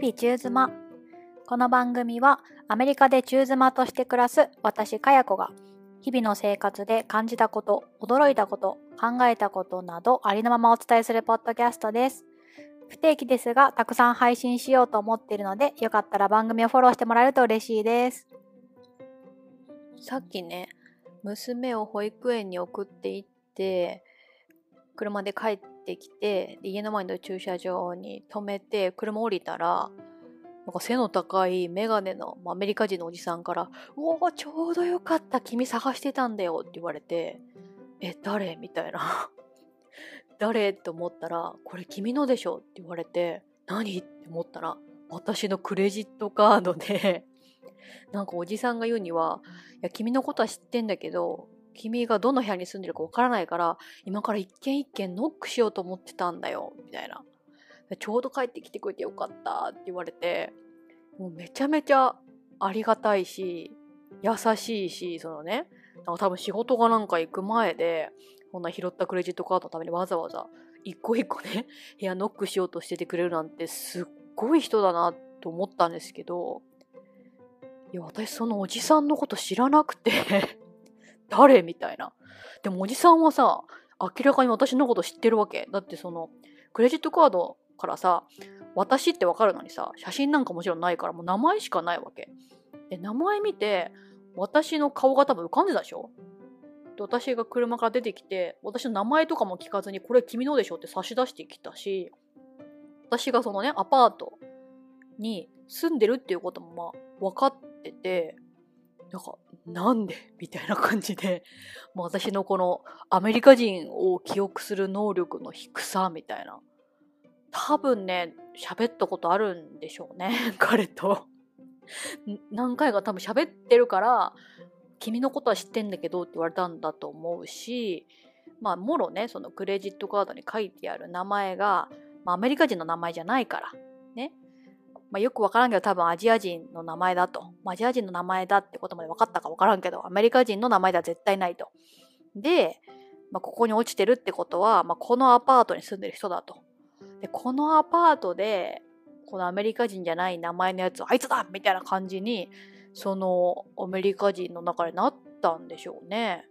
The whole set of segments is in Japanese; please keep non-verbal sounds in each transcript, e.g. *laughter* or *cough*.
々中妻。この番組はアメリカで中妻として暮らす私かや子が日々の生活で感じたこと、驚いたこと、考えたことなどありのままお伝えするポッドキャストです。不定期ですがたくさん配信しようと思っているのでよかったら番組をフォローしてもらえると嬉しいです。さっきね、娘を保育園に送っていって車で帰ってきて家の前の駐車場に止めて車降りたらなんか背の高いメガネのアメリカ人のおじさんから「うおちょうどよかった君探してたんだよ」って言われて「え誰?」みたいな *laughs* 誰？って思ったら「これ君のでしょ」って言われて「何?」って思ったら私のクレジットカードでなんかおじさんが言うには「いや君のことは知ってんだけど君がどの部屋に住んでるかわからないから今から一軒一軒ノックしようと思ってたんだよ」みたいな。ちょうど帰ってきてくれてよかったって言われてもうめちゃめちゃありがたいし優しいしそのねなんか多分仕事がなんか行く前でこんな拾ったクレジットカードのためにわざわざ一個一個ね部屋ノックしようとしててくれるなんてすっごい人だなと思ったんですけどいや私そのおじさんのこと知らなくて誰？みたいな。でもおじさんはさ明らかに私のこと知ってるわけ。だってそのクレジットカードからさ私ってわかるのにさ写真なんかもちろんないからもう名前しかないわけ。で名前見て私の顔が多分浮かんでたでしょ？で私が車から出てきて私の名前とかも聞かずにこれ君のでしょ？って差し出してきたし私がそのねアパートに住んでるっていうこともまあ分かっててなんかなんで？*laughs* みたいな感じで、もう私のこのアメリカ人を記憶する能力の低さみたいな。多分ね、喋ったことあるんでしょうね、*laughs* 彼と。何回か多分喋ってるから、君のことは知ってんだけどって言われたんだと思うし、まあ、もろね、そのクレジットカードに書いてある名前が、まあ、アメリカ人の名前じゃないから、まあ、よくわからんけど多分アジア人の名前だと。まあ、アジア人の名前だってことまで分かったかわからんけど、アメリカ人の名前では絶対ないと。で、まあ、ここに落ちてるってことは、まあ、このアパートに住んでる人だと。で、このアパートで、このアメリカ人じゃない名前のやつ、あいつだみたいな感じに、そのアメリカ人の中でなったんでしょうね。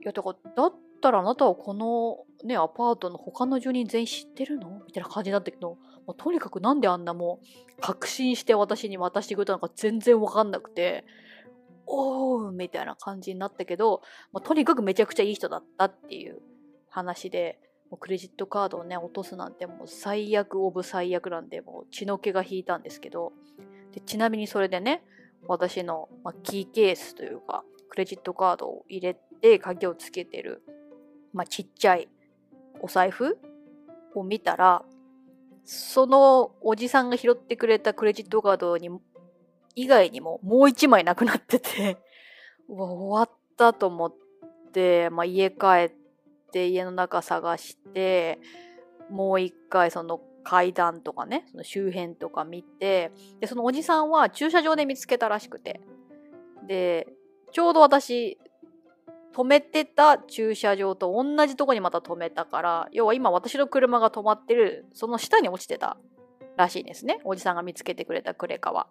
いや、だから、だったらあなたはこのね、アパートの他の住人全員知ってるの？みたいな感じだったけど、もうとにかくなんであんなもう確信して私に渡してくれたのか全然わかんなくて、おーみたいな感じになったけど、まあ、とにかくめちゃくちゃいい人だったっていう話で、もうクレジットカードをね、落とすなんてもう最悪オブ最悪なんで、もう血の気が引いたんですけど、でちなみにそれでね、私の、まあ、キーケースというか、クレジットカードを入れて鍵をつけてる、まあ、ちっちゃいお財布？を見たら、そのおじさんが拾ってくれたクレジットカードに以外にももう一枚なくなってて *laughs* うわ、終わったと思って、まあ、家帰って家の中探してもう一回その階段とかねその周辺とか見てでそのおじさんは駐車場で見つけたらしくて。でちょうど私止めてた駐車場と同じとこにまた止めたから要は今私の車が止まってるその下に落ちてたらしいんですねおじさんが見つけてくれたクレカは。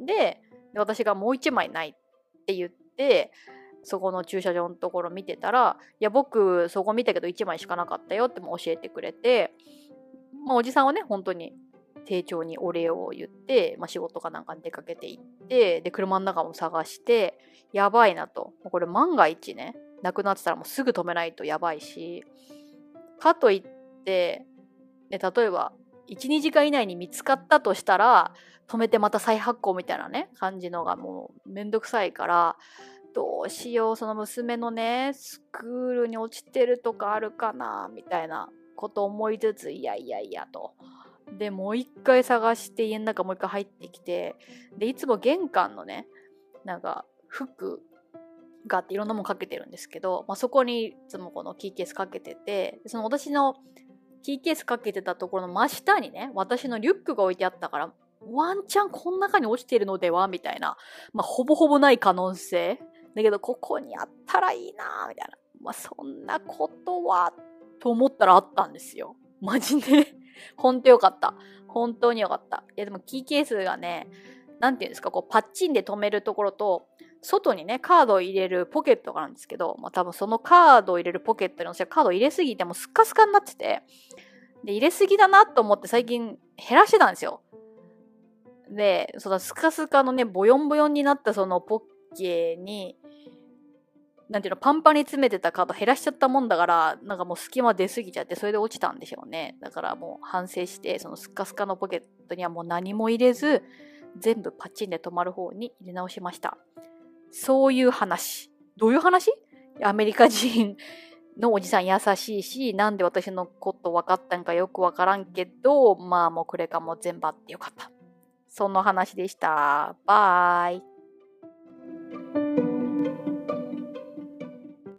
で私がもう一枚ないって言ってそこの駐車場のところ見てたら「いや僕そこ見たけど1枚しかなかったよ」っても教えてくれて、まあ、おじさんはね本当に丁重にお礼を言って、まあ、仕事かなんかに出かけていってで車の中も探してやばいなとこれ万が一ねなくなってたらもうすぐ止めないとやばいしかといって、ね、例えば12時間以内に見つかったとしたら止めてまた再発行みたいなね感じのがもうめんどくさいからどうしようその娘のねスクールに落ちてるとかあるかなみたいなこと思いつついやいやいやと。でもう一回探して家の中もう一回入ってきてでいつも玄関のねなんか服があっていろんなもんかけてるんですけど、まあ、そこにいつもこのキーケースかけててその私のキーケースかけてたところの真下にね私のリュックが置いてあったからワンチャンこの中に落ちてるのでは？みたいな、まあ、ほぼほぼない可能性だけど、ここにあったらいいなみたいな。まあ、そんなことは、と思ったらあったんですよ。マジでほんとよかった。本当によかった。いやでもキーケースがね、なんていうんですか、こうパッチンで止めるところと、外にね、カードを入れるポケットがあるんですけど、まあ多分そのカードを入れるポケットにカードを入れすぎてもうスッカスカになってて、で、入れすぎだなと思って最近減らしてたんですよ。で、そのスカスカのね、ボヨンボヨンになったそのポッケに、なんていうの、パンパンに詰めてたカード減らしちゃったもんだから、なんかもう隙間出すぎちゃって、それで落ちたんでしょうね。だからもう反省して、そのスカスカのポケットにはもう何も入れず、全部パッチンで止まる方に入れ直しました。そういう話。どういう話？アメリカ人のおじさん優しいし、なんで私のこと分かったんかよくわからんけど、まあもうこれからも全部あってよかった。その話でした。バイ。